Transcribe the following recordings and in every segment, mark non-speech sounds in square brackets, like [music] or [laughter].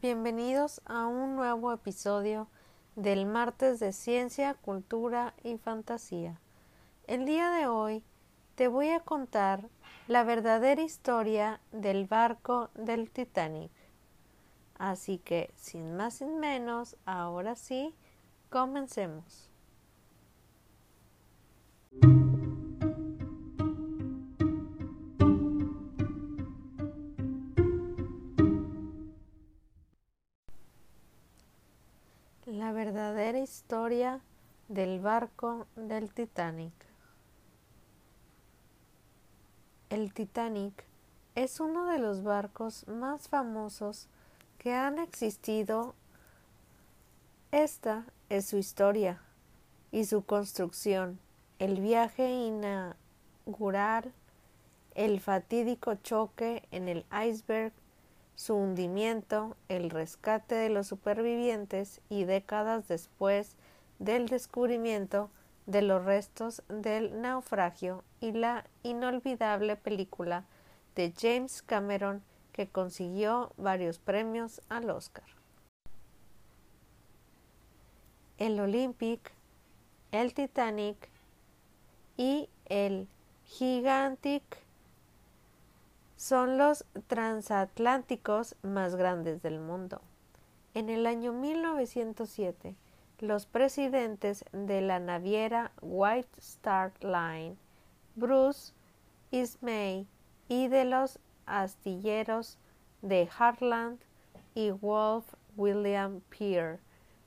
Bienvenidos a un nuevo episodio del martes de ciencia, cultura y fantasía. El día de hoy te voy a contar la verdadera historia del barco del Titanic. Así que, sin más sin menos, ahora sí, comencemos. La verdadera historia del barco del Titanic. El Titanic es uno de los barcos más famosos que han existido. Esta es su historia y su construcción, el viaje inaugural, el fatídico choque en el iceberg su hundimiento, el rescate de los supervivientes y décadas después del descubrimiento de los restos del naufragio y la inolvidable película de James Cameron que consiguió varios premios al Oscar. El Olympic, el Titanic y el Gigantic son los transatlánticos más grandes del mundo. En el año 1907, los presidentes de la naviera White Star Line, Bruce Ismay, y de los astilleros de Hartland y Wolf William Pier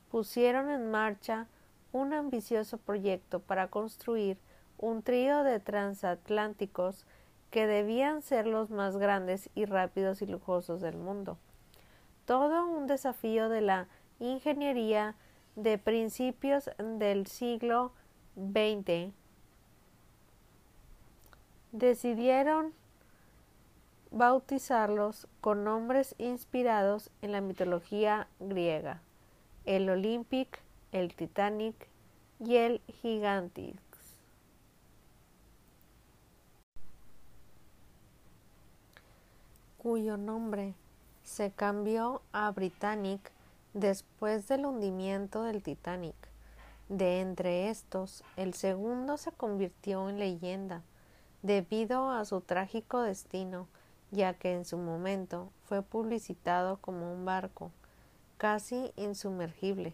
pusieron en marcha un ambicioso proyecto para construir un trío de transatlánticos que debían ser los más grandes y rápidos y lujosos del mundo. Todo un desafío de la ingeniería de principios del siglo XX. Decidieron bautizarlos con nombres inspirados en la mitología griega, el Olympic, el Titanic y el Gigantic. Cuyo nombre se cambió a Britannic después del hundimiento del Titanic. De entre estos, el segundo se convirtió en leyenda debido a su trágico destino, ya que en su momento fue publicitado como un barco casi insumergible.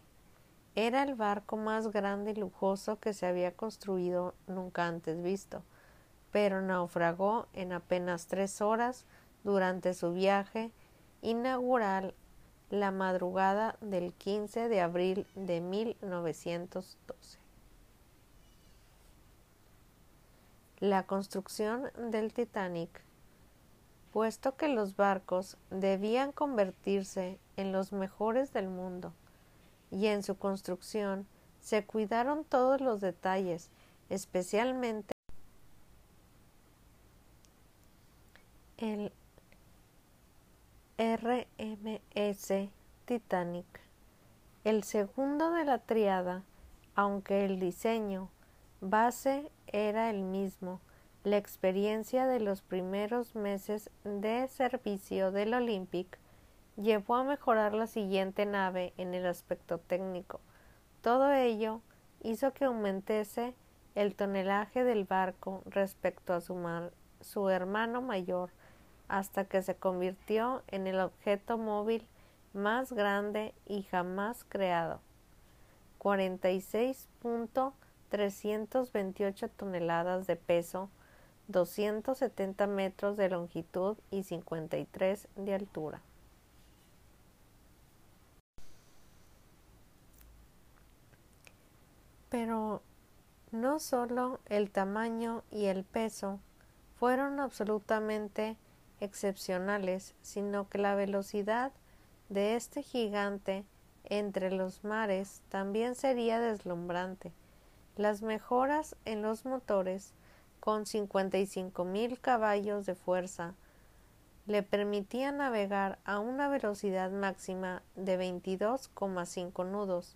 Era el barco más grande y lujoso que se había construido nunca antes visto, pero naufragó en apenas tres horas durante su viaje inaugural la madrugada del 15 de abril de 1912. La construcción del Titanic, puesto que los barcos debían convertirse en los mejores del mundo, y en su construcción se cuidaron todos los detalles, especialmente el Titanic, el segundo de la triada, aunque el diseño base era el mismo, la experiencia de los primeros meses de servicio del Olympic llevó a mejorar la siguiente nave en el aspecto técnico. Todo ello hizo que aumentase el tonelaje del barco respecto a su, su hermano mayor, hasta que se convirtió en el objeto móvil más grande y jamás creado. 46.328 toneladas de peso, 270 metros de longitud y 53 de altura. Pero no solo el tamaño y el peso fueron absolutamente excepcionales, sino que la velocidad de este gigante entre los mares también sería deslumbrante. Las mejoras en los motores, con 55 mil caballos de fuerza, le permitían navegar a una velocidad máxima de 22,5 nudos,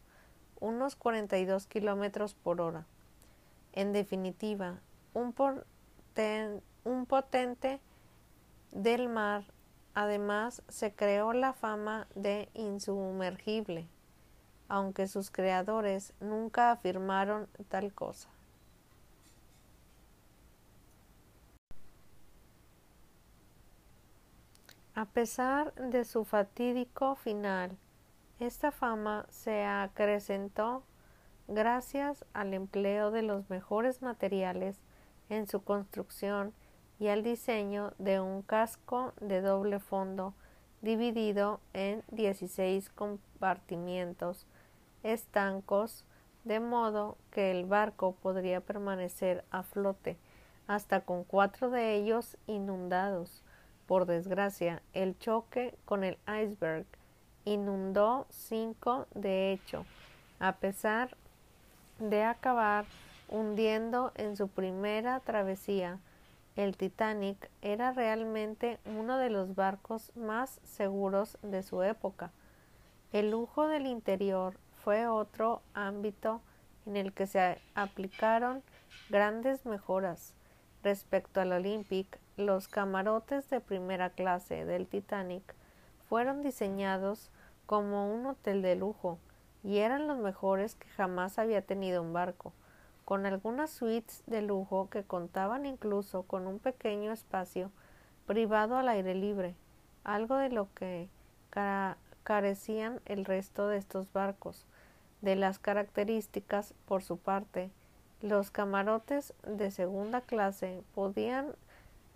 unos 42 kilómetros por hora. En definitiva, un, un potente del mar Además, se creó la fama de insumergible, aunque sus creadores nunca afirmaron tal cosa. A pesar de su fatídico final, esta fama se acrecentó gracias al empleo de los mejores materiales en su construcción y al diseño de un casco de doble fondo dividido en 16 compartimientos estancos de modo que el barco podría permanecer a flote hasta con cuatro de ellos inundados. Por desgracia, el choque con el iceberg inundó cinco de hecho, a pesar de acabar hundiendo en su primera travesía el Titanic era realmente uno de los barcos más seguros de su época. El lujo del interior fue otro ámbito en el que se aplicaron grandes mejoras. Respecto al Olympic, los camarotes de primera clase del Titanic fueron diseñados como un hotel de lujo y eran los mejores que jamás había tenido un barco con algunas suites de lujo que contaban incluso con un pequeño espacio privado al aire libre, algo de lo que carecían el resto de estos barcos. De las características, por su parte, los camarotes de segunda clase podían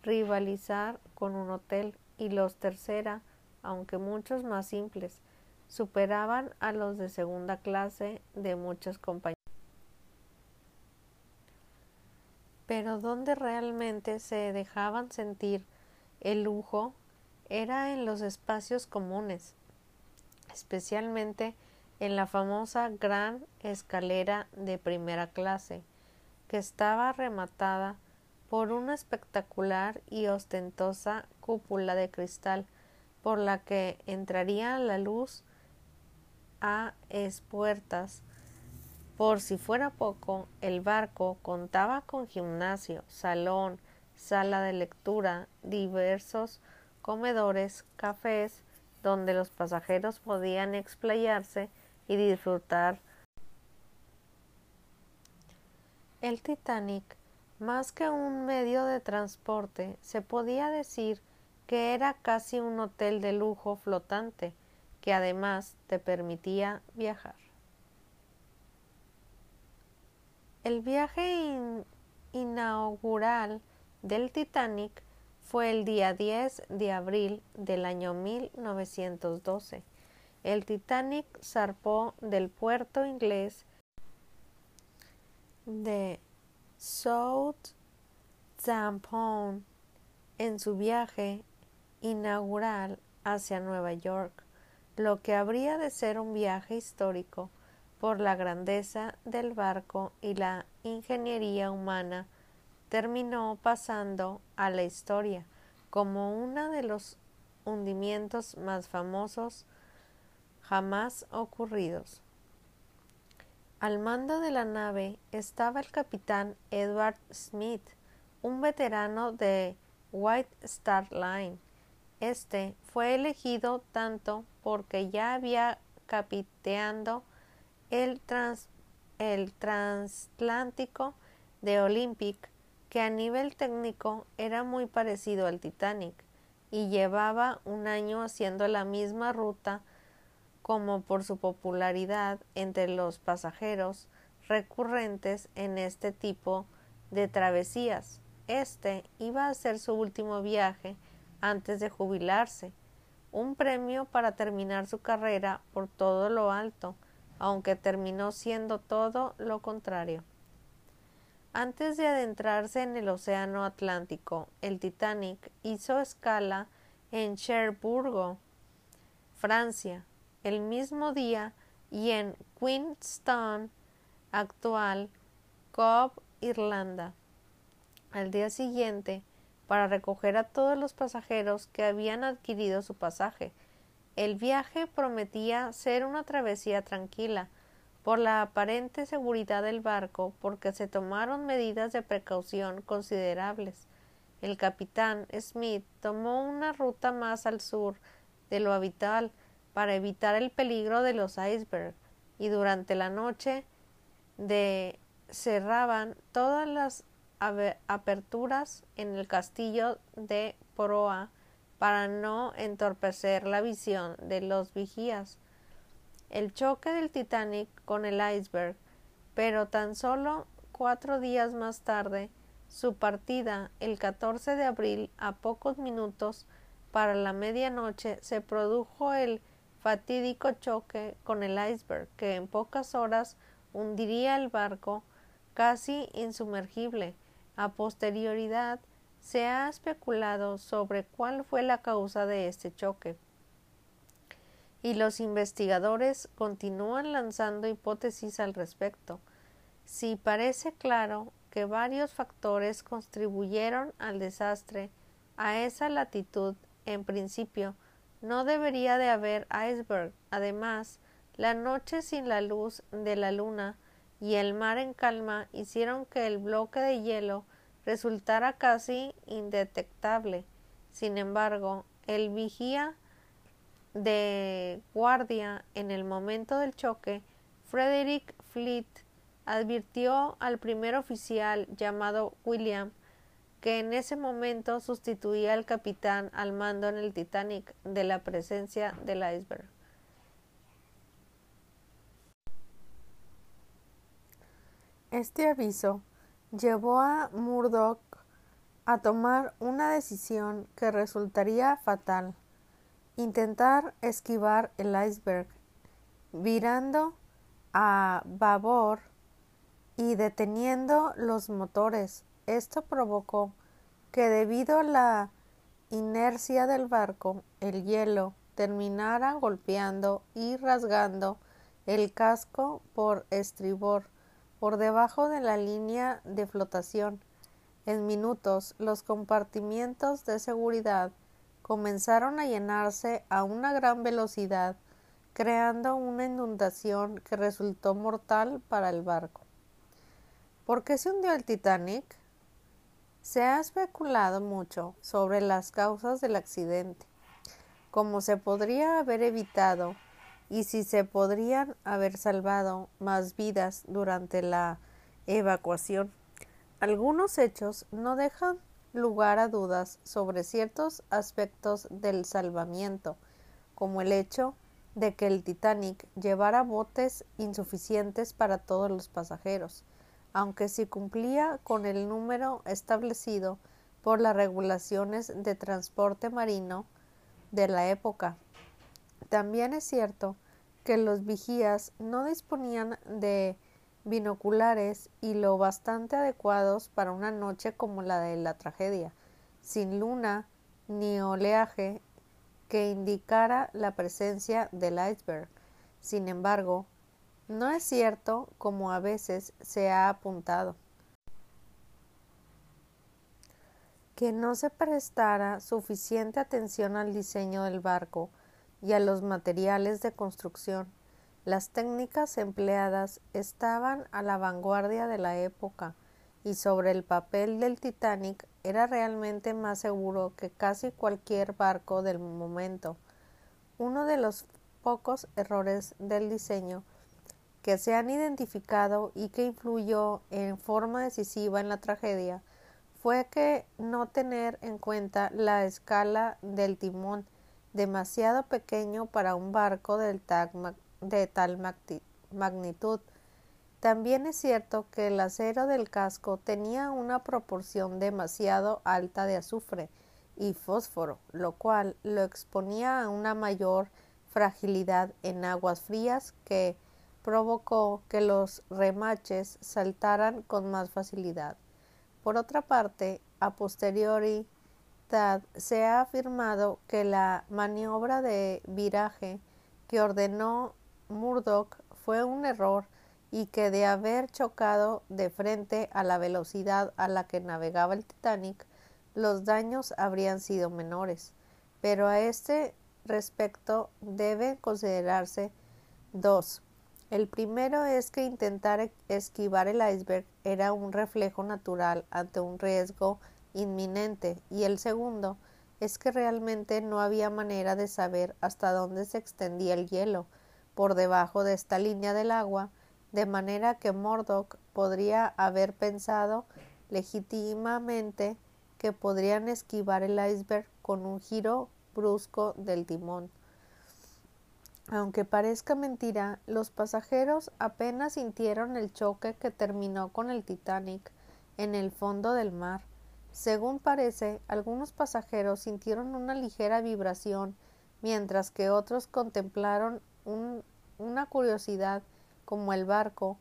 rivalizar con un hotel y los tercera, aunque muchos más simples, superaban a los de segunda clase de muchas compañías. Pero donde realmente se dejaban sentir el lujo era en los espacios comunes, especialmente en la famosa gran escalera de primera clase, que estaba rematada por una espectacular y ostentosa cúpula de cristal por la que entraría la luz a espuertas por si fuera poco, el barco contaba con gimnasio, salón, sala de lectura, diversos comedores, cafés, donde los pasajeros podían explayarse y disfrutar. El Titanic, más que un medio de transporte, se podía decir que era casi un hotel de lujo flotante, que además te permitía viajar. El viaje inaugural del Titanic fue el día 10 de abril del año 1912. El Titanic zarpó del puerto inglés de Southampton en su viaje inaugural hacia Nueva York, lo que habría de ser un viaje histórico por la grandeza del barco y la ingeniería humana, terminó pasando a la historia como uno de los hundimientos más famosos jamás ocurridos. Al mando de la nave estaba el capitán Edward Smith, un veterano de White Star Line. Este fue elegido tanto porque ya había capiteando el, el transatlántico de Olympic, que a nivel técnico era muy parecido al Titanic y llevaba un año haciendo la misma ruta como por su popularidad entre los pasajeros recurrentes en este tipo de travesías. Este iba a ser su último viaje antes de jubilarse, un premio para terminar su carrera por todo lo alto, aunque terminó siendo todo lo contrario. Antes de adentrarse en el Océano Atlántico, el Titanic hizo escala en Cherbourg, Francia, el mismo día y en Queenstown, actual Cove, Irlanda, al día siguiente, para recoger a todos los pasajeros que habían adquirido su pasaje, el viaje prometía ser una travesía tranquila, por la aparente seguridad del barco, porque se tomaron medidas de precaución considerables. el capitán Smith tomó una ruta más al sur de lo habitual para evitar el peligro de los icebergs y durante la noche de cerraban todas las aperturas en el castillo de proa para no entorpecer la visión de los vigías. El choque del Titanic con el iceberg, pero tan solo cuatro días más tarde, su partida, el 14 de abril, a pocos minutos para la medianoche, se produjo el fatídico choque con el iceberg, que en pocas horas hundiría el barco casi insumergible. A posterioridad se ha especulado sobre cuál fue la causa de este choque y los investigadores continúan lanzando hipótesis al respecto. Si parece claro que varios factores contribuyeron al desastre a esa latitud, en principio no debería de haber iceberg. Además, la noche sin la luz de la luna y el mar en calma hicieron que el bloque de hielo resultara casi indetectable. Sin embargo, el vigía de guardia en el momento del choque, Frederick Fleet advirtió al primer oficial llamado William que en ese momento sustituía al capitán al mando en el Titanic de la presencia del iceberg. Este aviso llevó a Murdoch a tomar una decisión que resultaría fatal intentar esquivar el iceberg virando a babor y deteniendo los motores. Esto provocó que debido a la inercia del barco, el hielo terminara golpeando y rasgando el casco por estribor por debajo de la línea de flotación. En minutos los compartimientos de seguridad comenzaron a llenarse a una gran velocidad, creando una inundación que resultó mortal para el barco. ¿Por qué se hundió el Titanic? Se ha especulado mucho sobre las causas del accidente, cómo se podría haber evitado y si se podrían haber salvado más vidas durante la evacuación. Algunos hechos no dejan lugar a dudas sobre ciertos aspectos del salvamiento, como el hecho de que el Titanic llevara botes insuficientes para todos los pasajeros, aunque sí cumplía con el número establecido por las regulaciones de transporte marino de la época. También es cierto que los vigías no disponían de binoculares y lo bastante adecuados para una noche como la de la tragedia, sin luna ni oleaje que indicara la presencia del iceberg. Sin embargo, no es cierto como a veces se ha apuntado que no se prestara suficiente atención al diseño del barco y a los materiales de construcción. Las técnicas empleadas estaban a la vanguardia de la época y sobre el papel del Titanic era realmente más seguro que casi cualquier barco del momento. Uno de los pocos errores del diseño que se han identificado y que influyó en forma decisiva en la tragedia fue que no tener en cuenta la escala del timón demasiado pequeño para un barco de tal magnitud. También es cierto que el acero del casco tenía una proporción demasiado alta de azufre y fósforo, lo cual lo exponía a una mayor fragilidad en aguas frías que provocó que los remaches saltaran con más facilidad. Por otra parte, a posteriori se ha afirmado que la maniobra de viraje que ordenó Murdoch fue un error y que de haber chocado de frente a la velocidad a la que navegaba el Titanic, los daños habrían sido menores. Pero a este respecto deben considerarse dos. El primero es que intentar esquivar el iceberg era un reflejo natural ante un riesgo inminente y el segundo es que realmente no había manera de saber hasta dónde se extendía el hielo por debajo de esta línea del agua, de manera que Murdoch podría haber pensado legítimamente que podrían esquivar el iceberg con un giro brusco del timón. Aunque parezca mentira, los pasajeros apenas sintieron el choque que terminó con el Titanic en el fondo del mar. Según parece, algunos pasajeros sintieron una ligera vibración, mientras que otros contemplaron una curiosidad como el barco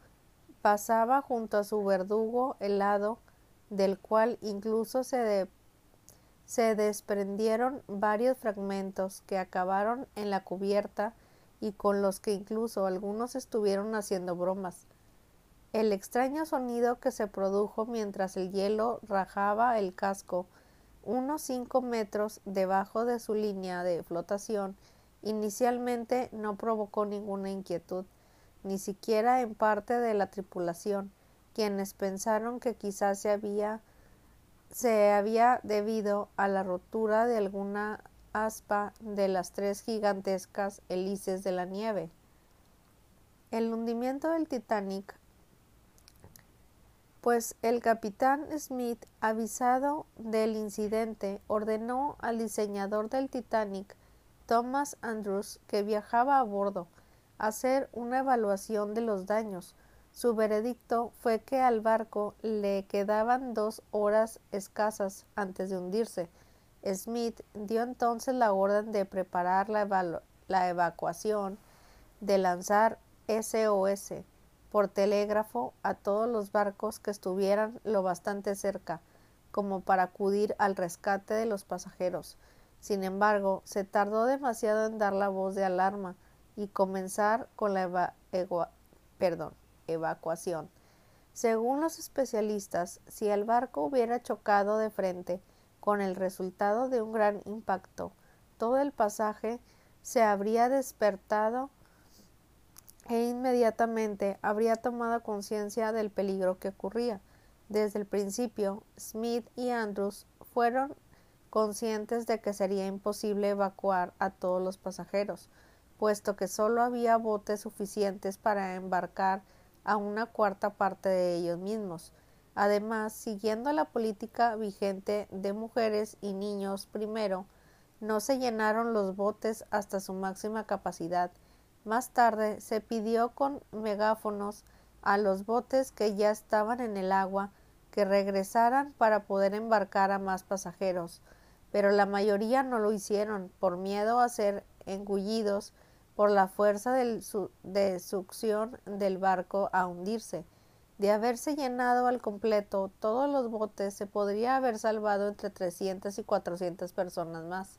pasaba junto a su verdugo helado, del cual incluso se, se desprendieron varios fragmentos que acabaron en la cubierta y con los que incluso algunos estuvieron haciendo bromas. El extraño sonido que se produjo mientras el hielo rajaba el casco unos cinco metros debajo de su línea de flotación inicialmente no provocó ninguna inquietud, ni siquiera en parte de la tripulación, quienes pensaron que quizás se había se había debido a la rotura de alguna aspa de las tres gigantescas hélices de la nieve. El hundimiento del Titanic pues el capitán Smith, avisado del incidente, ordenó al diseñador del Titanic, Thomas Andrews, que viajaba a bordo, hacer una evaluación de los daños. Su veredicto fue que al barco le quedaban dos horas escasas antes de hundirse, Smith dio entonces la orden de preparar la, evacuación, de lanzar SOS por telégrafo a todos los barcos que estuvieran lo bastante cerca como para acudir al rescate de los pasajeros. Sin embargo, se tardó demasiado en dar la voz de alarma y comenzar con la evacuación. Según los especialistas, si el barco hubiera chocado de frente con el resultado de un gran impacto. Todo el pasaje se habría despertado e inmediatamente habría tomado conciencia del peligro que ocurría. Desde el principio, Smith y Andrews fueron conscientes de que sería imposible evacuar a todos los pasajeros, puesto que solo había botes suficientes para embarcar a una cuarta parte de ellos mismos. Además, siguiendo la política vigente de mujeres y niños primero, no se llenaron los botes hasta su máxima capacidad. Más tarde se pidió con megáfonos a los botes que ya estaban en el agua que regresaran para poder embarcar a más pasajeros, pero la mayoría no lo hicieron por miedo a ser engullidos por la fuerza de succión del barco a hundirse. De haberse llenado al completo todos los botes, se podría haber salvado entre 300 y 400 personas más.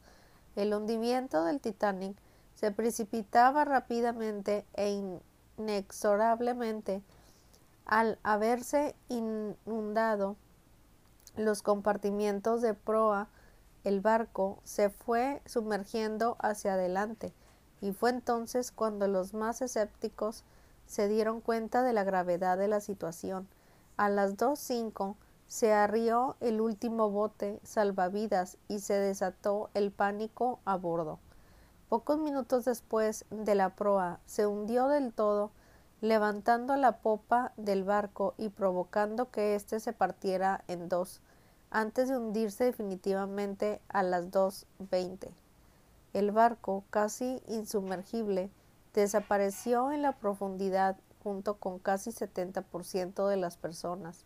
El hundimiento del Titanic se precipitaba rápidamente e inexorablemente al haberse inundado los compartimientos de proa, el barco se fue sumergiendo hacia adelante, y fue entonces cuando los más escépticos se dieron cuenta de la gravedad de la situación. A las dos cinco se arrió el último bote salvavidas y se desató el pánico a bordo. Pocos minutos después de la proa se hundió del todo, levantando la popa del barco y provocando que éste se partiera en dos, antes de hundirse definitivamente a las dos veinte. El barco, casi insumergible, desapareció en la profundidad junto con casi 70% de las personas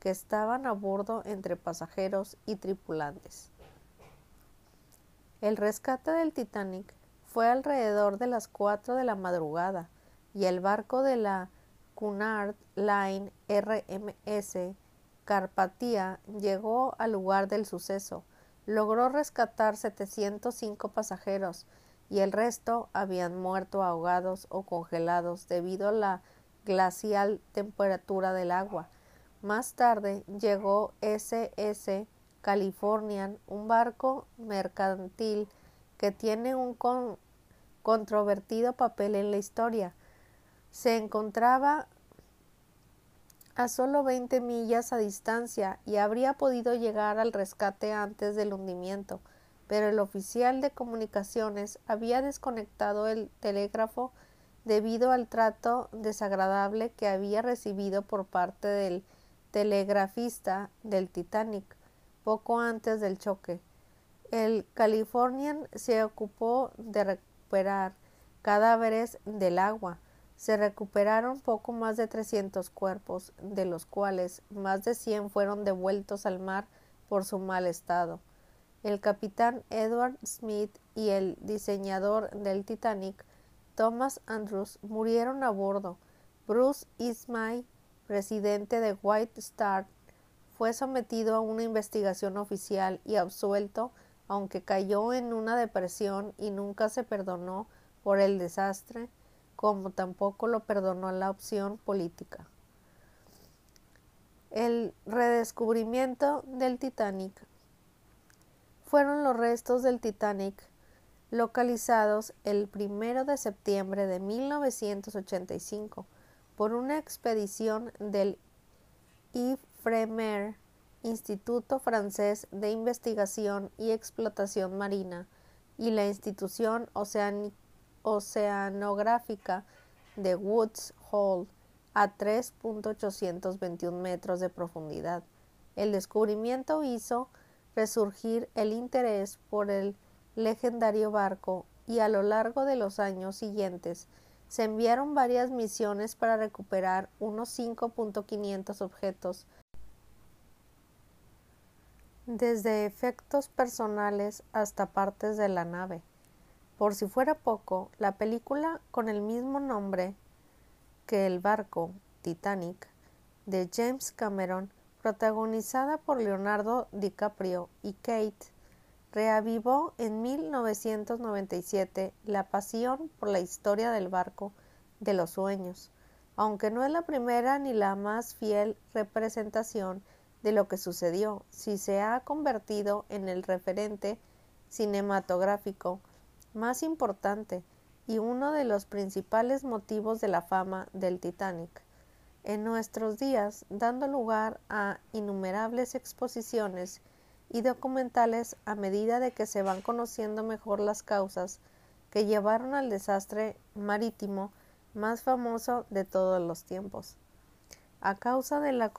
que estaban a bordo entre pasajeros y tripulantes. El rescate del Titanic fue alrededor de las 4 de la madrugada y el barco de la Cunard Line RMS Carpathia llegó al lugar del suceso. Logró rescatar 705 pasajeros y el resto habían muerto ahogados o congelados debido a la glacial temperatura del agua. Más tarde llegó SS Californian, un barco mercantil que tiene un controvertido papel en la historia. Se encontraba a solo 20 millas a distancia y habría podido llegar al rescate antes del hundimiento, pero el oficial de comunicaciones había desconectado el telégrafo debido al trato desagradable que había recibido por parte del telegrafista del Titanic poco antes del choque. El Californian se ocupó de recuperar cadáveres del agua. Se recuperaron poco más de 300 cuerpos, de los cuales más de 100 fueron devueltos al mar por su mal estado. El capitán Edward Smith y el diseñador del Titanic, Thomas Andrews, murieron a bordo. Bruce Ismay, presidente de White Star, fue sometido a una investigación oficial y absuelto aunque cayó en una depresión y nunca se perdonó por el desastre, como tampoco lo perdonó la opción política. El redescubrimiento del Titanic fueron los restos del Titanic localizados el primero de septiembre de 1985 por una expedición del Ifremer Instituto Francés de Investigación y Explotación Marina y la Institución Oceanográfica de Woods Hole a 3.821 metros de profundidad. El descubrimiento hizo resurgir el interés por el legendario barco y a lo largo de los años siguientes se enviaron varias misiones para recuperar unos 5.500 objetos desde efectos personales hasta partes de la nave. Por si fuera poco, la película con el mismo nombre que el barco Titanic de James Cameron, protagonizada por Leonardo DiCaprio y Kate, reavivó en 1997 la pasión por la historia del barco de los sueños, aunque no es la primera ni la más fiel representación de lo que sucedió, si se ha convertido en el referente cinematográfico más importante y uno de los principales motivos de la fama del Titanic. En nuestros días, dando lugar a innumerables exposiciones y documentales a medida de que se van conociendo mejor las causas que llevaron al desastre marítimo más famoso de todos los tiempos. A causa de la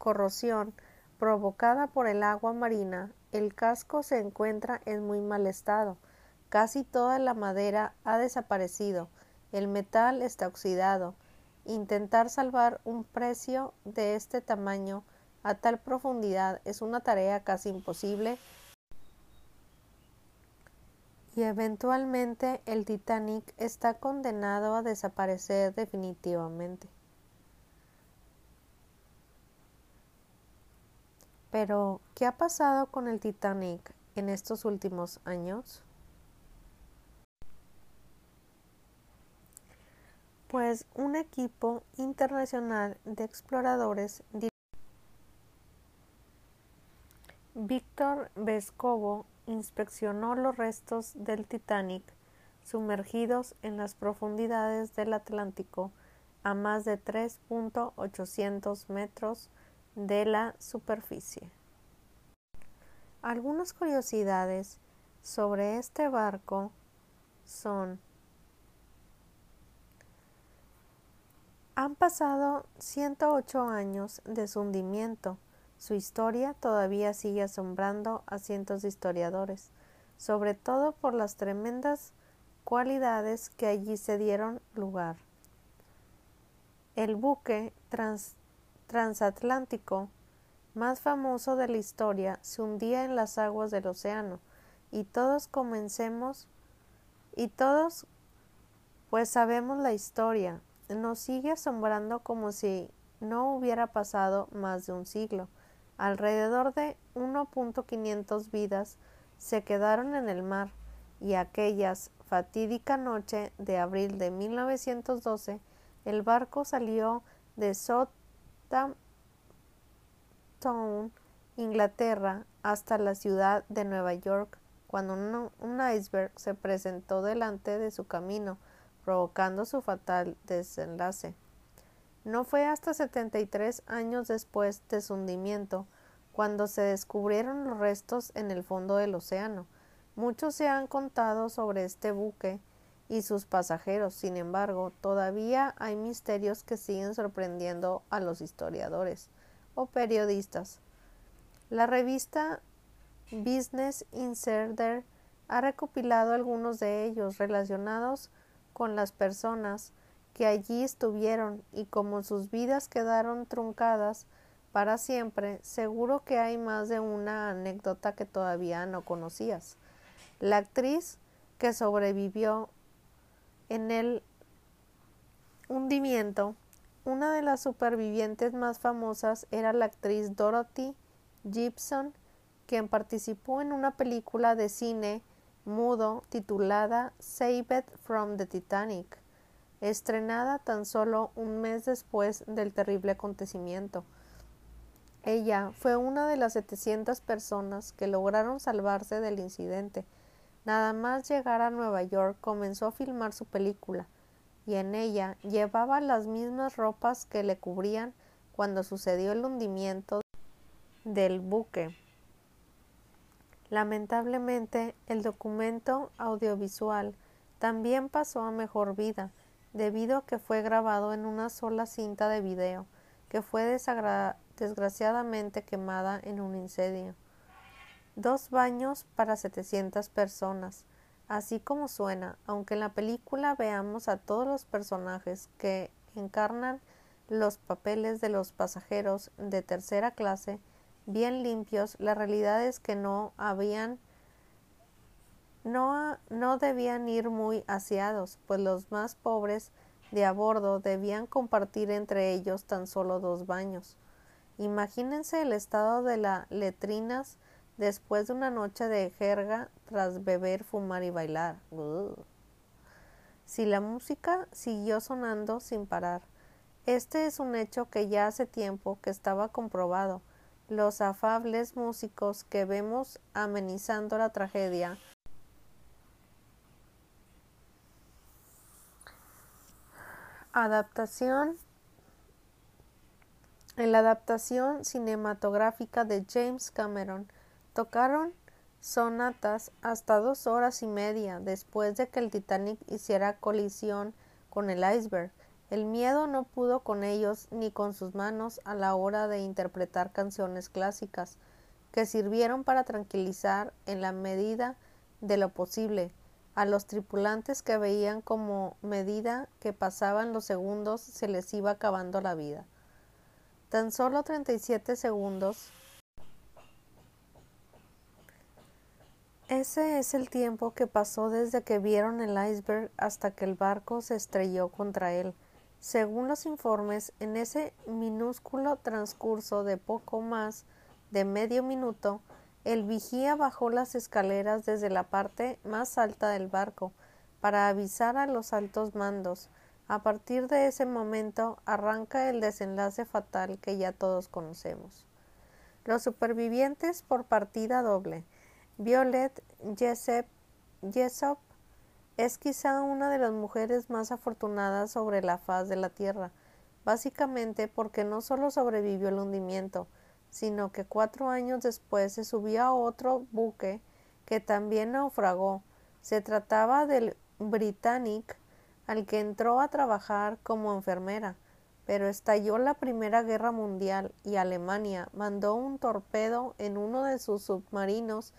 corrosión provocada por el agua marina, el casco se encuentra en muy mal estado. Casi toda la madera ha desaparecido, el metal está oxidado. Intentar salvar un precio de este tamaño a tal profundidad es una tarea casi imposible y eventualmente el Titanic está condenado a desaparecer definitivamente. Pero, ¿qué ha pasado con el Titanic en estos últimos años? Pues un equipo internacional de exploradores Víctor Vescovo inspeccionó los restos del Titanic sumergidos en las profundidades del Atlántico a más de 3.800 metros de la superficie. Algunas curiosidades sobre este barco son Han pasado 108 años de su hundimiento. Su historia todavía sigue asombrando a cientos de historiadores, sobre todo por las tremendas cualidades que allí se dieron lugar. El buque trans transatlántico más famoso de la historia se hundía en las aguas del océano y todos comencemos y todos pues sabemos la historia. Nos sigue asombrando como si no hubiera pasado más de un siglo. Alrededor de 1.500 vidas se quedaron en el mar y aquellas fatídica noche de abril de 1912 el barco salió de Sot Town, Inglaterra, hasta la ciudad de Nueva York, cuando un, iceberg se presentó delante de su camino, provocando su fatal desenlace. No fue hasta 73 años después de su hundimiento cuando se descubrieron los restos en el fondo del océano. Muchos se han contado sobre este buque y sus pasajeros. Sin embargo, todavía hay misterios que siguen sorprendiendo a los historiadores o periodistas. La revista Business Insider ha recopilado algunos de ellos relacionados con las personas que allí estuvieron y como sus vidas quedaron truncadas para siempre, seguro que hay más de una anécdota que todavía no conocías. La actriz que sobrevivió en el hundimiento, una de las supervivientes más famosas era la actriz Dorothy Gibson, quien participó en una película de cine mudo titulada Saved from the Titanic, estrenada tan solo un mes después del terrible acontecimiento. Ella fue una de las 700 personas que lograron salvarse del incidente Nada más llegar a Nueva York comenzó a filmar su película, y en ella llevaba las mismas ropas que le cubrían cuando sucedió el hundimiento del buque. Lamentablemente, el documento audiovisual también pasó a mejor vida, debido a que fue grabado en una sola cinta de video, que fue desgraciadamente quemada en un incendio. Dos baños para 700 personas. Así como suena, aunque en la película veamos a todos los personajes que encarnan los papeles de los pasajeros de tercera clase bien limpios, la realidad es que no habían no, no debían ir muy aseados, pues los más pobres de a bordo debían compartir entre ellos tan solo dos baños. Imagínense el estado de las letrinas después de una noche de jerga tras beber, fumar y bailar. Si la música siguió sonando sin parar. Este es un hecho que ya hace tiempo que estaba comprobado. Los afables músicos que vemos amenizando la tragedia Adaptación en la adaptación cinematográfica de James Cameron Tocaron sonatas hasta dos horas y media después de que el Titanic hiciera colisión con el iceberg. El miedo no pudo con ellos ni con sus manos a la hora de interpretar canciones clásicas que sirvieron para tranquilizar en la medida de lo posible a los tripulantes que veían como medida que pasaban los segundos se les iba acabando la vida. Tan solo treinta y siete segundos Ese es el tiempo que pasó desde que vieron el iceberg hasta que el barco se estrelló contra él. Según los informes, en ese minúsculo transcurso de poco más de medio minuto, el vigía bajó las escaleras desde la parte más alta del barco para avisar a los altos mandos. A partir de ese momento arranca el desenlace fatal que ya todos conocemos. Los supervivientes por partida doble Violet Jessop es quizá una de las mujeres más afortunadas sobre la faz de la Tierra, básicamente porque no solo sobrevivió el hundimiento, sino que cuatro años después se subió a otro buque que también naufragó. Se trataba del Britannic, al que entró a trabajar como enfermera, pero estalló la Primera Guerra Mundial y Alemania mandó un torpedo en uno de sus submarinos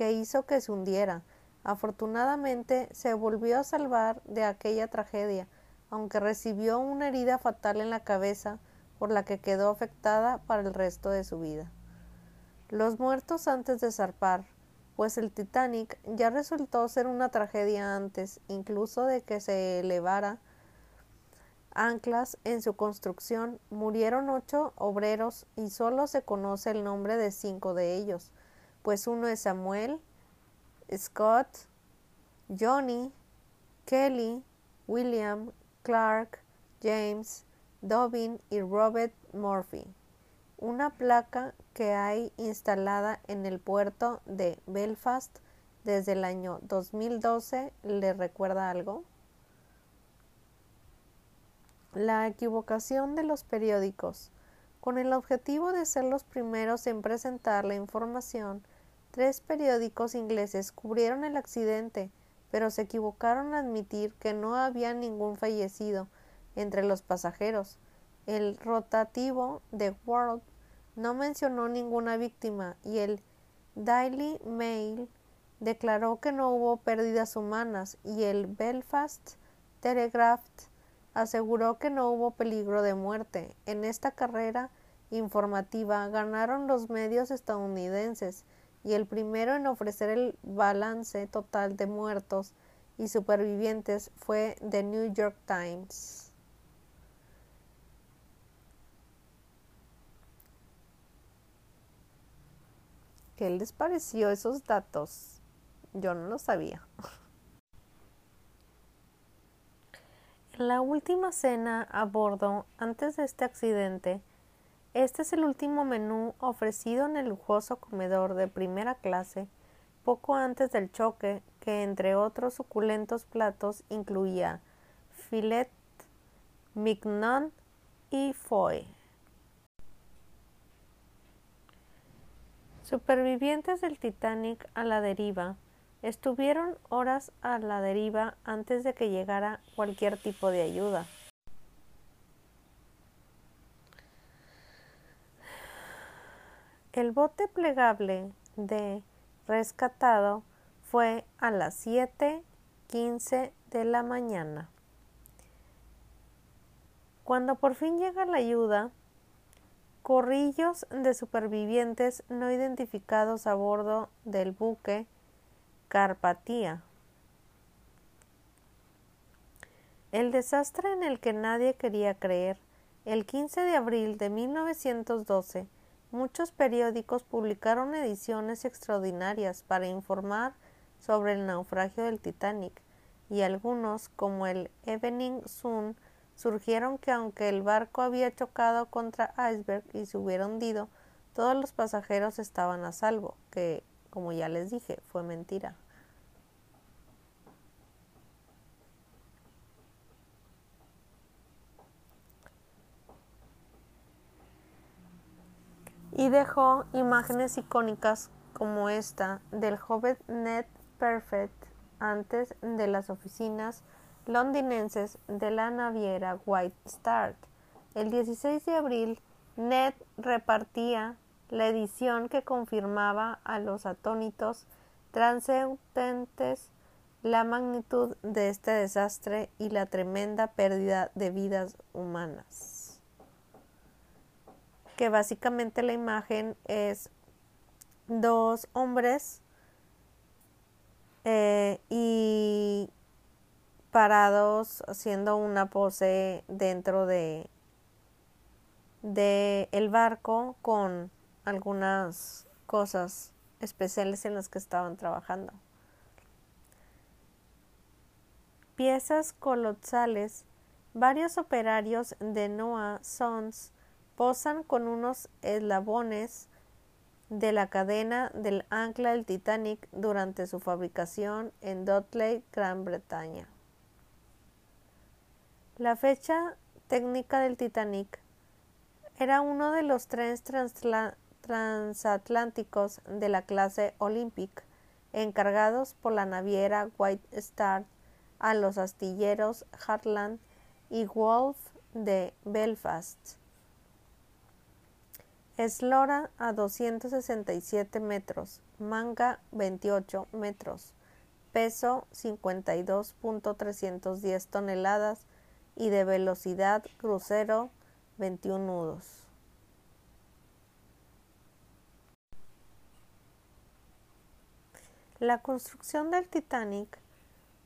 que hizo que se hundiera. Afortunadamente se volvió a salvar de aquella tragedia, aunque recibió una herida fatal en la cabeza por la que quedó afectada para el resto de su vida. Los muertos antes de zarpar, pues el Titanic ya resultó ser una tragedia antes incluso de que se elevara anclas en su construcción, murieron ocho obreros y solo se conoce el nombre de cinco de ellos, pues uno es Samuel, Scott, Johnny, Kelly, William, Clark, James, Dobbin y Robert Murphy. Una placa que hay instalada en el puerto de Belfast desde el año 2012 le recuerda algo. La equivocación de los periódicos. Con el objetivo de ser los primeros en presentar la información, tres periódicos ingleses cubrieron el accidente, pero se equivocaron al admitir que no había ningún fallecido entre los pasajeros. El rotativo The World no mencionó ninguna víctima y el Daily Mail declaró que no hubo pérdidas humanas y el Belfast Telegraph aseguró que no hubo peligro de muerte. En esta carrera informativa ganaron los medios estadounidenses y el primero en ofrecer el balance total de muertos y supervivientes fue The New York Times. ¿Qué les pareció esos datos? Yo no lo sabía. [laughs] En la última cena a bordo antes de este accidente, este es el último menú ofrecido en el lujoso comedor de primera clase poco antes del choque, que entre otros suculentos platos incluía filet, mignon y foie. Supervivientes del Titanic a la deriva estuvieron horas a la deriva antes de que llegara cualquier tipo de ayuda. El bote plegable de rescatado fue a las siete quince de la mañana. Cuando por fin llega la ayuda, corrillos de supervivientes no identificados a bordo del buque Carpatía. El desastre en el que nadie quería creer, el 15 de abril de 1912, muchos periódicos publicaron ediciones extraordinarias para informar sobre el naufragio del Titanic, y algunos, como el Evening Sun, surgieron que aunque el barco había chocado contra iceberg y se hubiera hundido, todos los pasajeros estaban a salvo, que, como ya les dije, fue mentira. Y dejó imágenes icónicas como esta del joven Ned Perfect antes de las oficinas londinenses de la naviera White Star. El 16 de abril, Ned repartía la edición que confirmaba a los atónitos transeúntes la magnitud de este desastre y la tremenda pérdida de vidas humanas que básicamente la imagen es dos hombres eh, y parados haciendo una pose dentro de, de el barco con algunas cosas especiales en las que estaban trabajando. Piezas colosales, varios operarios de Noah Sons posan con unos eslabones de la cadena del ancla del Titanic durante su fabricación en Dudley, Gran Bretaña. La fecha técnica del Titanic era uno de los trenes transatlánticos de la clase Olympic encargados por la naviera White Star a los astilleros Hartland y Wolf de Belfast. Eslora a 267 metros, manga 28 metros, peso 52.310 toneladas y de velocidad crucero 21 nudos. La construcción del Titanic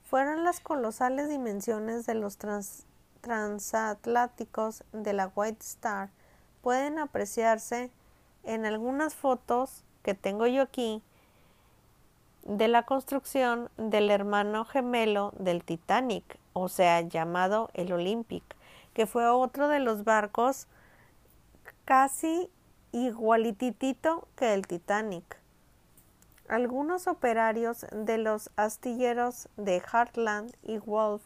fueron las colosales dimensiones de los transatlánticos de la White Star pueden apreciarse en algunas fotos que tengo yo aquí de la construcción del hermano gemelo del Titanic, o sea, llamado el Olympic, que fue otro de los barcos casi igualititito que el Titanic. Algunos operarios de los astilleros de Heartland y Wolf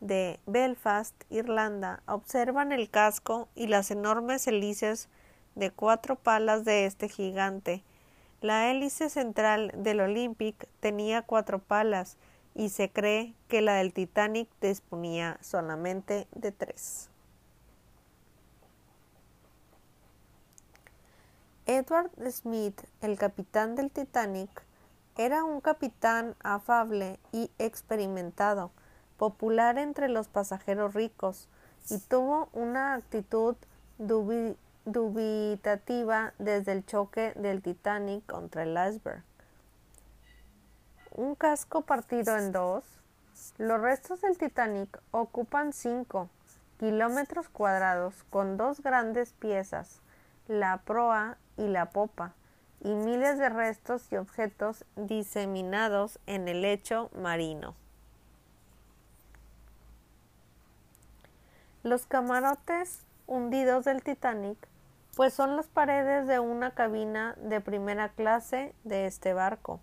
de Belfast, Irlanda, observan el casco y las enormes hélices de cuatro palas de este gigante. La hélice central del Olympic tenía cuatro palas y se cree que la del Titanic disponía solamente de tres. Edward Smith, el capitán del Titanic, era un capitán afable y experimentado, popular entre los pasajeros ricos, y tuvo una actitud dubitativa desde el choque del Titanic contra el iceberg. Un casco partido en dos. Los restos del Titanic ocupan cinco kilómetros cuadrados con dos grandes piezas, la proa y la popa, y miles de restos y objetos diseminados en el lecho marino. Los camarotes hundidos del Titanic, pues son las paredes de una cabina de primera clase de este barco.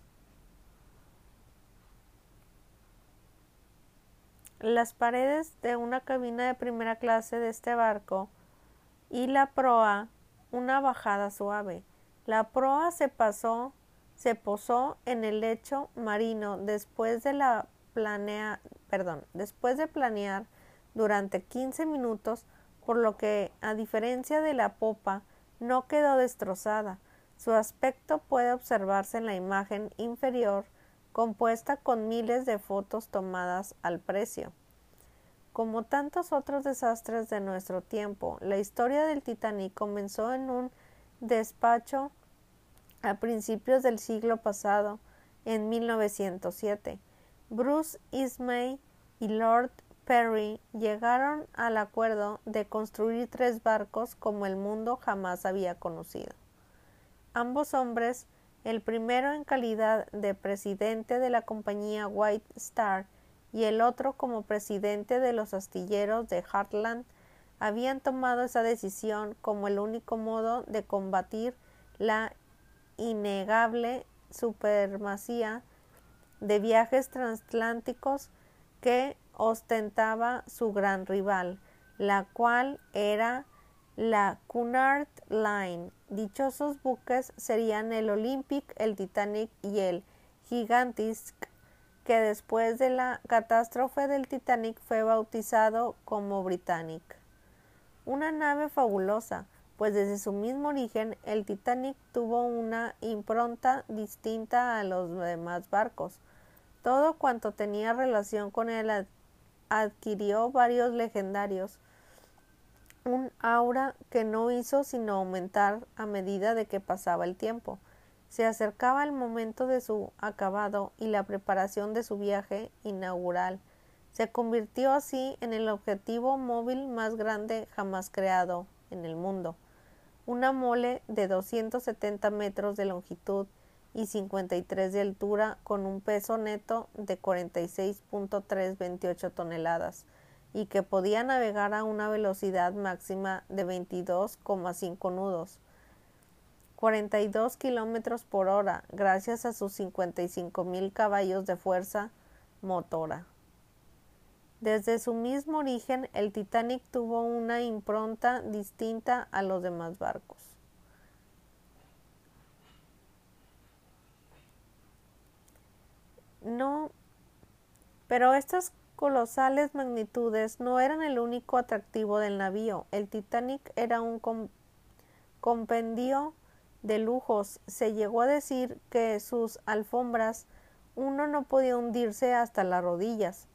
Las paredes de una cabina de primera clase de este barco y la proa una bajada suave. La proa se pasó, se posó en el lecho marino después de la planea, perdón, después de planear durante 15 minutos, por lo que, a diferencia de la popa, no quedó destrozada. Su aspecto puede observarse en la imagen inferior, compuesta con miles de fotos tomadas al precio. Como tantos otros desastres de nuestro tiempo, la historia del Titanic comenzó en un despacho a principios del siglo pasado, en 1907. Bruce Ismay y Lord Perry llegaron al acuerdo de construir tres barcos como el mundo jamás había conocido. Ambos hombres, el primero en calidad de presidente de la compañía White Star y el otro como presidente de los astilleros de Heartland, habían tomado esa decisión como el único modo de combatir la innegable supremacía de viajes transatlánticos que ostentaba su gran rival, la cual era la Cunard Line. Dichosos buques serían el Olympic, el Titanic y el Gigantisk que después de la catástrofe del Titanic fue bautizado como Britannic. Una nave fabulosa, pues desde su mismo origen el Titanic tuvo una impronta distinta a los demás barcos. Todo cuanto tenía relación con él adquirió varios legendarios, un aura que no hizo sino aumentar a medida de que pasaba el tiempo. Se acercaba el momento de su acabado y la preparación de su viaje inaugural. Se convirtió así en el objetivo móvil más grande jamás creado en el mundo. Una mole de 270 metros de longitud y 53 de altura con un peso neto de 46.328 toneladas y que podía navegar a una velocidad máxima de 22,5 nudos 42 kilómetros por hora gracias a sus 55 mil caballos de fuerza motora. Desde su mismo origen, el Titanic tuvo una impronta distinta a los demás barcos. No, pero estas colosales magnitudes no eran el único atractivo del navío. El Titanic era un compendio de lujos. Se llegó a decir que sus alfombras uno no podía hundirse hasta las rodillas.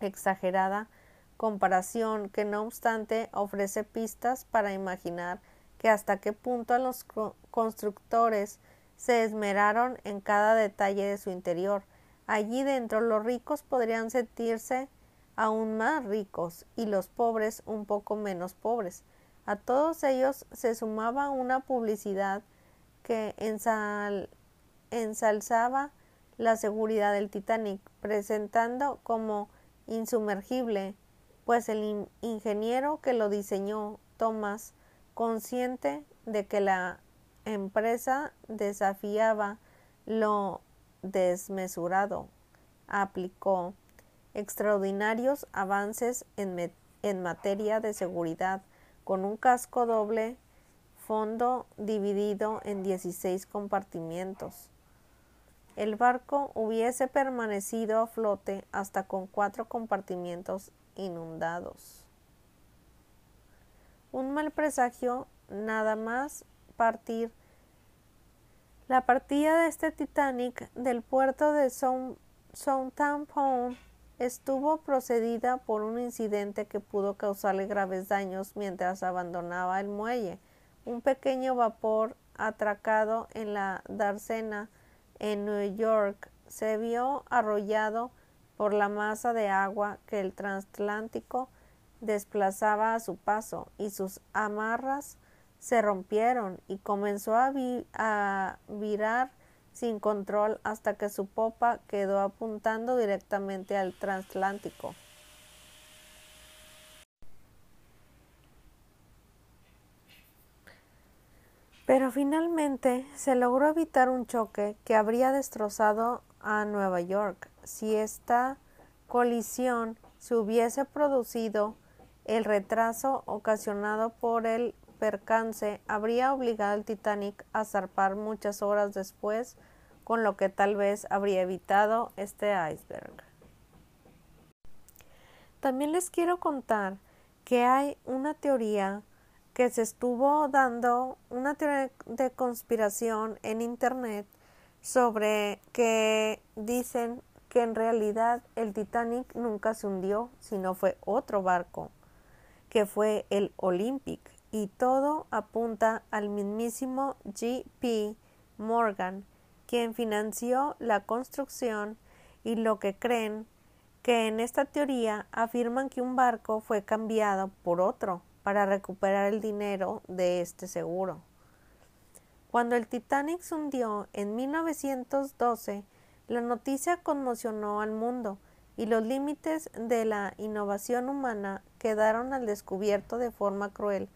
Exagerada comparación que no obstante ofrece pistas para imaginar que hasta qué punto los constructores se esmeraron en cada detalle de su interior. Allí dentro los ricos podrían sentirse aún más ricos y los pobres un poco menos pobres. A todos ellos se sumaba una publicidad que ensalzaba la seguridad del Titanic, presentando como insumergible, pues el ingeniero que lo diseñó, Thomas, consciente de que la empresa desafiaba lo desmesurado, aplicó extraordinarios avances en, en materia de seguridad, con un casco doble fondo dividido en 16 compartimientos. El barco hubiese permanecido a flote hasta con cuatro compartimientos inundados. Un mal presagio nada más partir. La partida de este Titanic del puerto de Southampton estuvo procedida por un incidente que pudo causarle graves daños mientras abandonaba el muelle. Un pequeño vapor atracado en la Dársena en New York se vio arrollado por la masa de agua que el transatlántico desplazaba a su paso y sus amarras se rompieron y comenzó a, virar sin control hasta que su popa quedó apuntando directamente al transatlántico. Pero finalmente se logró evitar un choque que habría destrozado a Nueva York. Si esta colisión se hubiese producido, el retraso ocasionado por el percance habría obligado al Titanic a zarpar muchas horas después, con lo que tal vez habría evitado este iceberg. También les quiero contar que hay una teoría que se estuvo dando, una teoría de conspiración en Internet sobre que dicen que en realidad el Titanic nunca se hundió, sino fue otro barco, que fue el Olympic y todo apunta al mismísimo G. Morgan, quien financió la construcción y lo que creen que en esta teoría afirman que un barco fue cambiado por otro para recuperar el dinero de este seguro. Cuando el Titanic se hundió en 1912, la noticia conmocionó al mundo y los límites de la innovación humana quedaron al descubierto de forma cruel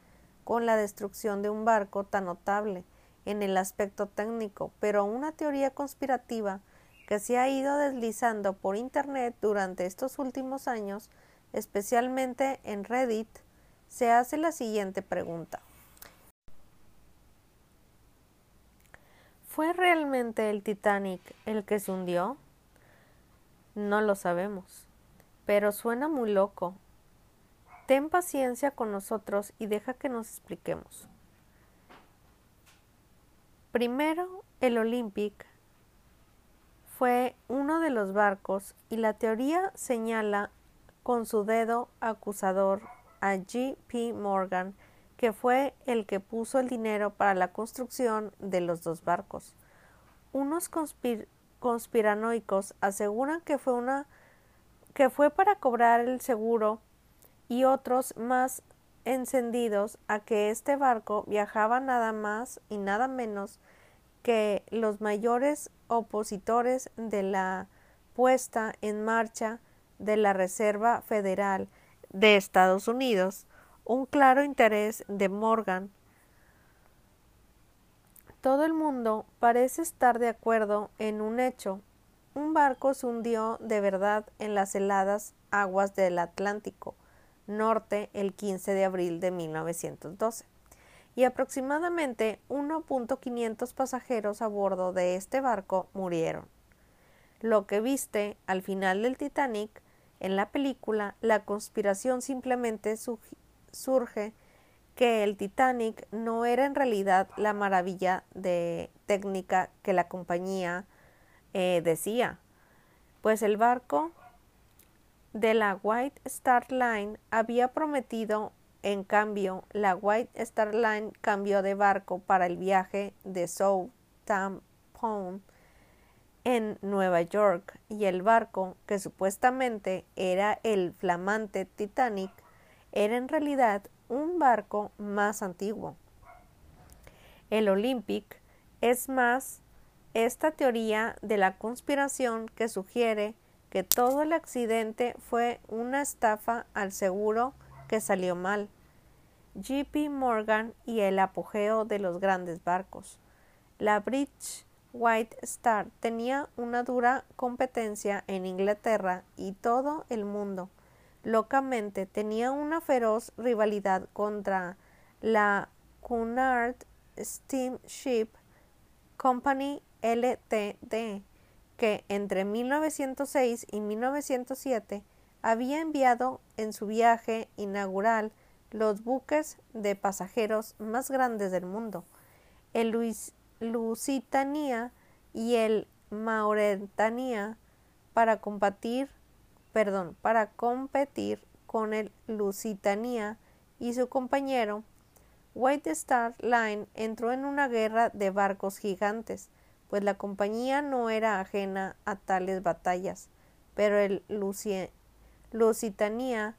con la destrucción de un barco tan notable en el aspecto técnico, pero una teoría conspirativa que se ha ido deslizando por Internet durante estos últimos años, especialmente en Reddit, se hace la siguiente pregunta. ¿Fue realmente el Titanic el que se hundió? No lo sabemos, pero suena muy loco Ten paciencia con nosotros y deja que nos expliquemos. Primero, el Olympic fue uno de los barcos y la teoría señala con su dedo acusador a G. P. Morgan, que fue el que puso el dinero para la construcción de los dos barcos. Unos conspiranoicos aseguran que fue para cobrar el seguro y otros más encendidos a que este barco viajaba nada más y nada menos que los mayores opositores de la puesta en marcha de la Reserva Federal de Estados Unidos, un claro interés de Morgan. Todo el mundo parece estar de acuerdo en un hecho. Un barco se hundió de verdad en las heladas aguas del Atlántico norte el 15 de abril de 1912 y aproximadamente 1.500 pasajeros a bordo de este barco murieron. Lo que viste al final del Titanic en la película, la conspiración simplemente surge que el Titanic no era en realidad la maravilla de técnica que la compañía eh, decía, pues el barco de la White Star Line había prometido en cambio, la White Star Line cambió de barco para el viaje de Southampton en Nueva York y el barco, que supuestamente era el flamante Titanic, era en realidad un barco más antiguo. El Olympic es más esta teoría de la conspiración que sugiere que todo el accidente fue una estafa al seguro que salió mal. JP Morgan y el apogeo de los grandes barcos. La British White Star tenía una dura competencia en Inglaterra y todo el mundo. Locamente tenía una feroz rivalidad contra la Cunard Steamship Company Ltd, que entre 1906 y 1907 había enviado en su viaje inaugural los buques de pasajeros más grandes del mundo, el Lusitania y el Mauretania, para para competir con el Lusitania y su compañero White Star Line entró en una guerra de barcos gigantes, pues la compañía no era ajena a tales batallas, pero el Lusitania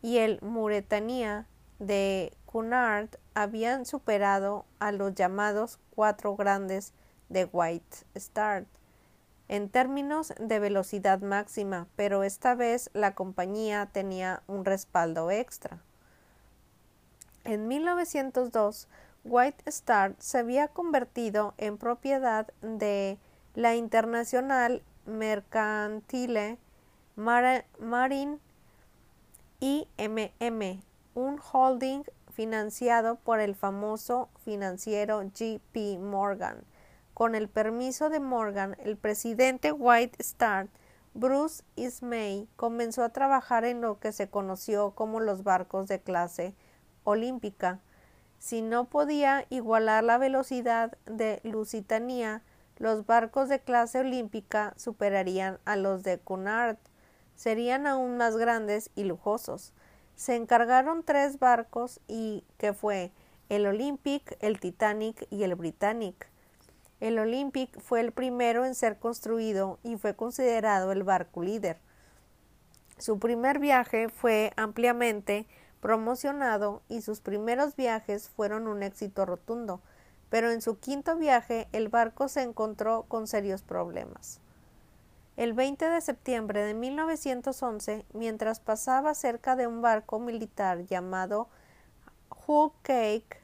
y el Muretania de Cunard habían superado a los llamados cuatro grandes de White Star en términos de velocidad máxima, pero esta vez la compañía tenía un respaldo extra. En 1902, White Star se había convertido en propiedad de la Internacional Mercantile Marine IMM, un holding financiado por el famoso financiero J.P. Morgan. Con el permiso de Morgan, el presidente White Star, Bruce Ismay, comenzó a trabajar en lo que se conoció como los barcos de clase olímpica. Si no podía igualar la velocidad de Lusitania, los barcos de clase olímpica superarían a los de Cunard serían aún más grandes y lujosos. Se encargaron tres barcos y que fue el Olympic, el Titanic y el Britannic. El Olympic fue el primero en ser construido y fue considerado el barco líder. Su primer viaje fue ampliamente promocionado y sus primeros viajes fueron un éxito rotundo, pero en su quinto viaje el barco se encontró con serios problemas. El 20 de septiembre de 1911, mientras pasaba cerca de un barco militar llamado Hull Cake,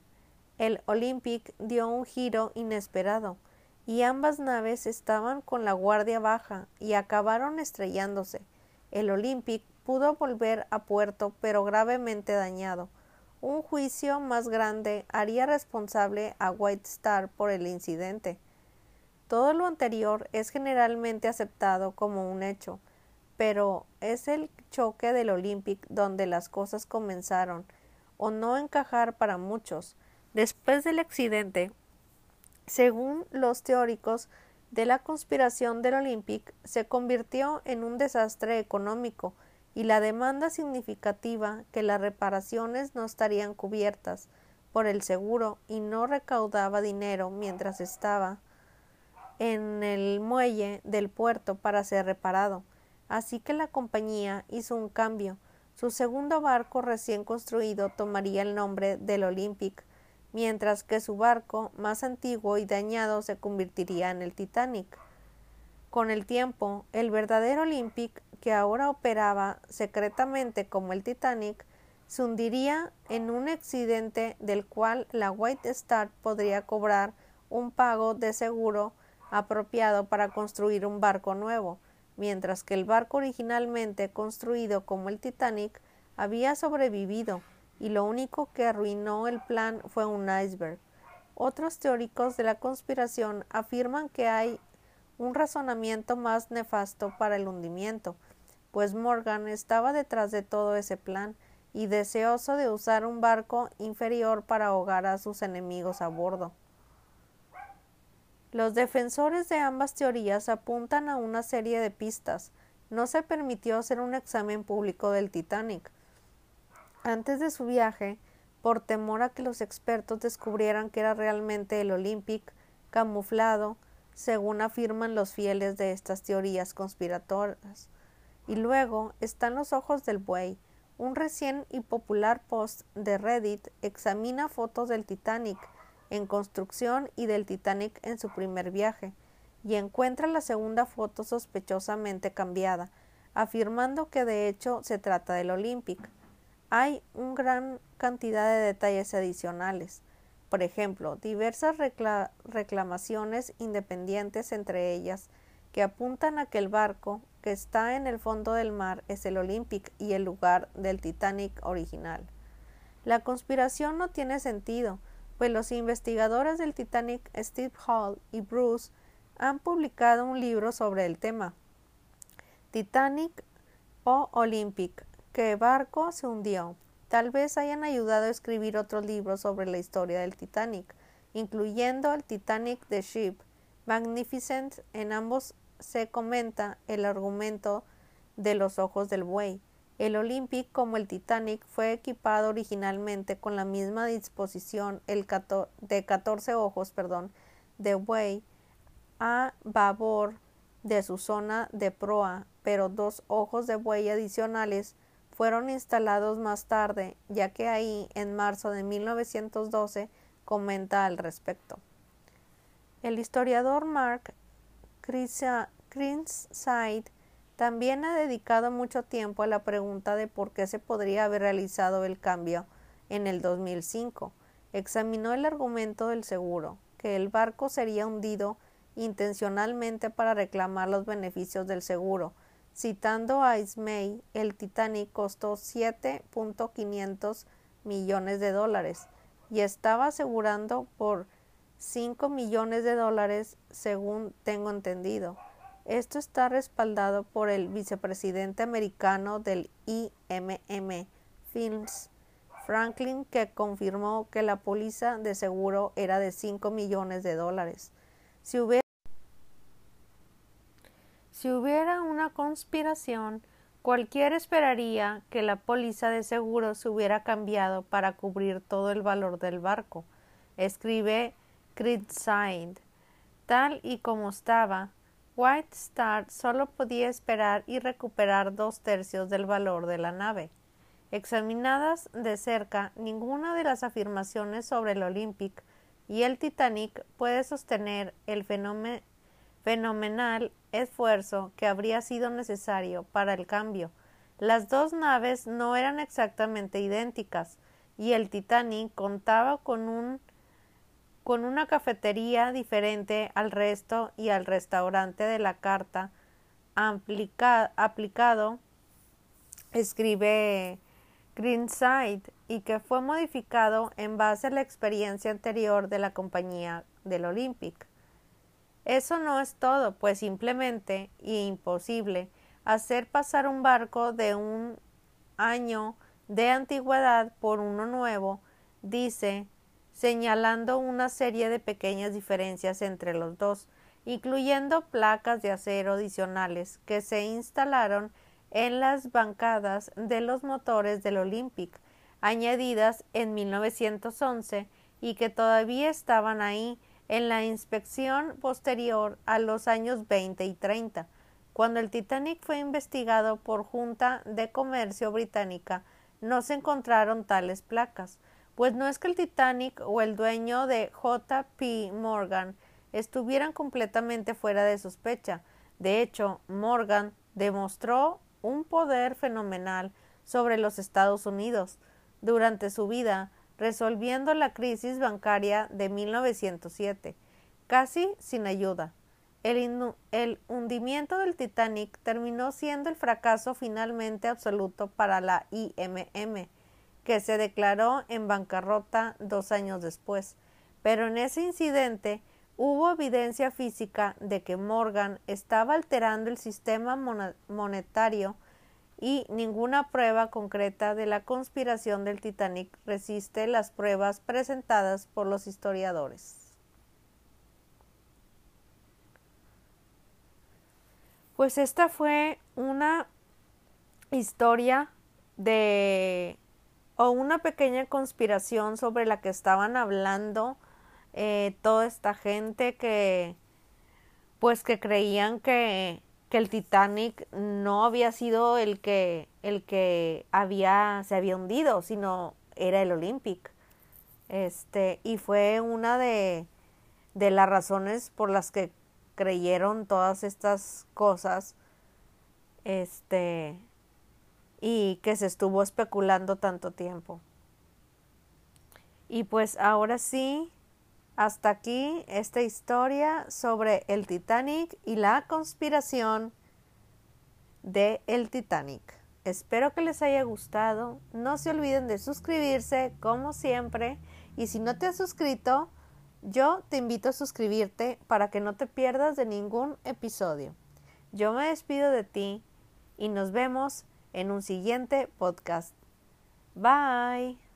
el Olympic dio un giro inesperado y ambas naves estaban con la guardia baja y acabaron estrellándose. El Olympic pudo volver a puerto pero gravemente dañado. Un juicio más grande haría responsable a White Star por el incidente. Todo lo anterior es generalmente aceptado como un hecho, pero es el choque del Olympic donde las cosas comenzaron o no encajar para muchos. Después del accidente, según los teóricos de la conspiración del Olympic, se convirtió en un desastre económico y la demanda significativa que las reparaciones no estarían cubiertas por el seguro y no recaudaba dinero mientras estaba en el muelle del puerto para ser reparado, así que la compañía hizo un cambio. Su segundo barco recién construido tomaría el nombre del Olympic, mientras que su barco más antiguo y dañado se convertiría en el Titanic. Con el tiempo, el verdadero Olympic, que ahora operaba secretamente como el Titanic, se hundiría en un accidente del cual la White Star podría cobrar un pago de seguro apropiado para construir un barco nuevo, mientras que el barco originalmente construido como el Titanic había sobrevivido y lo único que arruinó el plan fue un iceberg. Otros teóricos de la conspiración afirman que hay un razonamiento más nefasto para el hundimiento, pues Morgan estaba detrás de todo ese plan y deseoso de usar un barco inferior para ahogar a sus enemigos a bordo. Los defensores de ambas teorías apuntan a una serie de pistas. No se permitió hacer un examen público del Titanic. Antes de su viaje, por temor a que los expertos descubrieran que era realmente el Olympic camuflado, según afirman los fieles de estas teorías conspiratorias. Y luego están los ojos del buey. Un recién y popular post de Reddit examina fotos del Titanic en construcción y del Titanic en su primer viaje, y encuentra la segunda foto sospechosamente cambiada, afirmando que de hecho se trata del Olympic. Hay una gran cantidad de detalles adicionales. por ejemplo, diversas reclamaciones independientes entre ellas que apuntan a que el barco que está en el fondo del mar es el Olympic y el lugar del Titanic original. La conspiración no tiene sentido, pues los investigadores del Titanic Steve Hall y Bruce han publicado un libro sobre el tema. Titanic o Olympic, ¿qué barco se hundió? Tal vez hayan ayudado a escribir otros libros sobre la historia del Titanic, incluyendo el Titanic The Ship, Magnificent. En ambos se comenta el argumento de los ojos del buey. El Olympic, como el Titanic, fue equipado originalmente con la misma disposición el de 14 ojos perdón, de buey a babor de su zona de proa, pero dos ojos de buey adicionales fueron instalados más tarde, ya que ahí, en marzo de 1912, comenta al respecto. El historiador Mark Crinkside también ha dedicado mucho tiempo a la pregunta de por qué se podría haber realizado el cambio en el 2005. Examinó el argumento del seguro, que el barco sería hundido intencionalmente para reclamar los beneficios del seguro. Citando a Ismay, el Titanic costó 7.500 millones de dólares y estaba asegurando por 5 millones de dólares según tengo entendido. Esto está respaldado por el vicepresidente americano del IMM Films, Franklin, que confirmó que la póliza de seguro era de 5 millones de dólares. Si hubiera, si hubiera una conspiración, cualquiera esperaría que la póliza de seguro se hubiera cambiado para cubrir todo el valor del barco. Escribe Creedside. Tal y como estaba, White Star solo podía esperar y recuperar dos tercios del valor de la nave. Examinadas de cerca, ninguna de las afirmaciones sobre el Olympic y el Titanic puede sostener el fenomenal esfuerzo que habría sido necesario para el cambio. Las dos naves no eran exactamente idénticas y el Titanic contaba con un con una cafetería diferente al resto y al restaurante de la carta aplicado, escribe Greenside, y que fue modificado en base a la experiencia anterior de la compañía del Olympic. Eso no es todo, pues simplemente y imposible hacer pasar un barco de un año de antigüedad por uno nuevo, dice señalando una serie de pequeñas diferencias entre los dos, incluyendo placas de acero adicionales que se instalaron en las bancadas de los motores del Olympic, añadidas en 1911 y que todavía estaban ahí en la inspección posterior a los años 20 y 30. Cuando el Titanic fue investigado por Junta de Comercio Británica, no se encontraron tales placas, pues no es que el Titanic o el dueño de J.P. Morgan estuvieran completamente fuera de sospecha. De hecho, Morgan demostró un poder fenomenal sobre los Estados Unidos durante su vida, resolviendo la crisis bancaria de 1907, casi sin ayuda. El, hundimiento del Titanic terminó siendo el fracaso finalmente absoluto para la IMM, que se declaró en bancarrota dos años después. Pero en ese incidente hubo evidencia física de que Morgan estaba alterando el sistema monetario y ninguna prueba concreta de la conspiración del Titanic resiste las pruebas presentadas por los historiadores. Pues esta fue una historia de o una pequeña conspiración sobre la que estaban hablando eh, toda esta gente que pues que creían que, que, el Titanic no había sido el que el que había se había hundido sino era el Olympic. Este y fue una de de las razones por las que creyeron todas estas cosas este y que se estuvo especulando tanto tiempo. Y pues ahora sí, hasta aquí esta historia sobre el Titanic y la conspiración de el Titanic. Espero que les haya gustado. No se olviden de suscribirse como siempre. Y si no te has suscrito, yo te invito a suscribirte para que no te pierdas de ningún episodio. Yo me despido de ti y nos vemos en un siguiente podcast. Bye.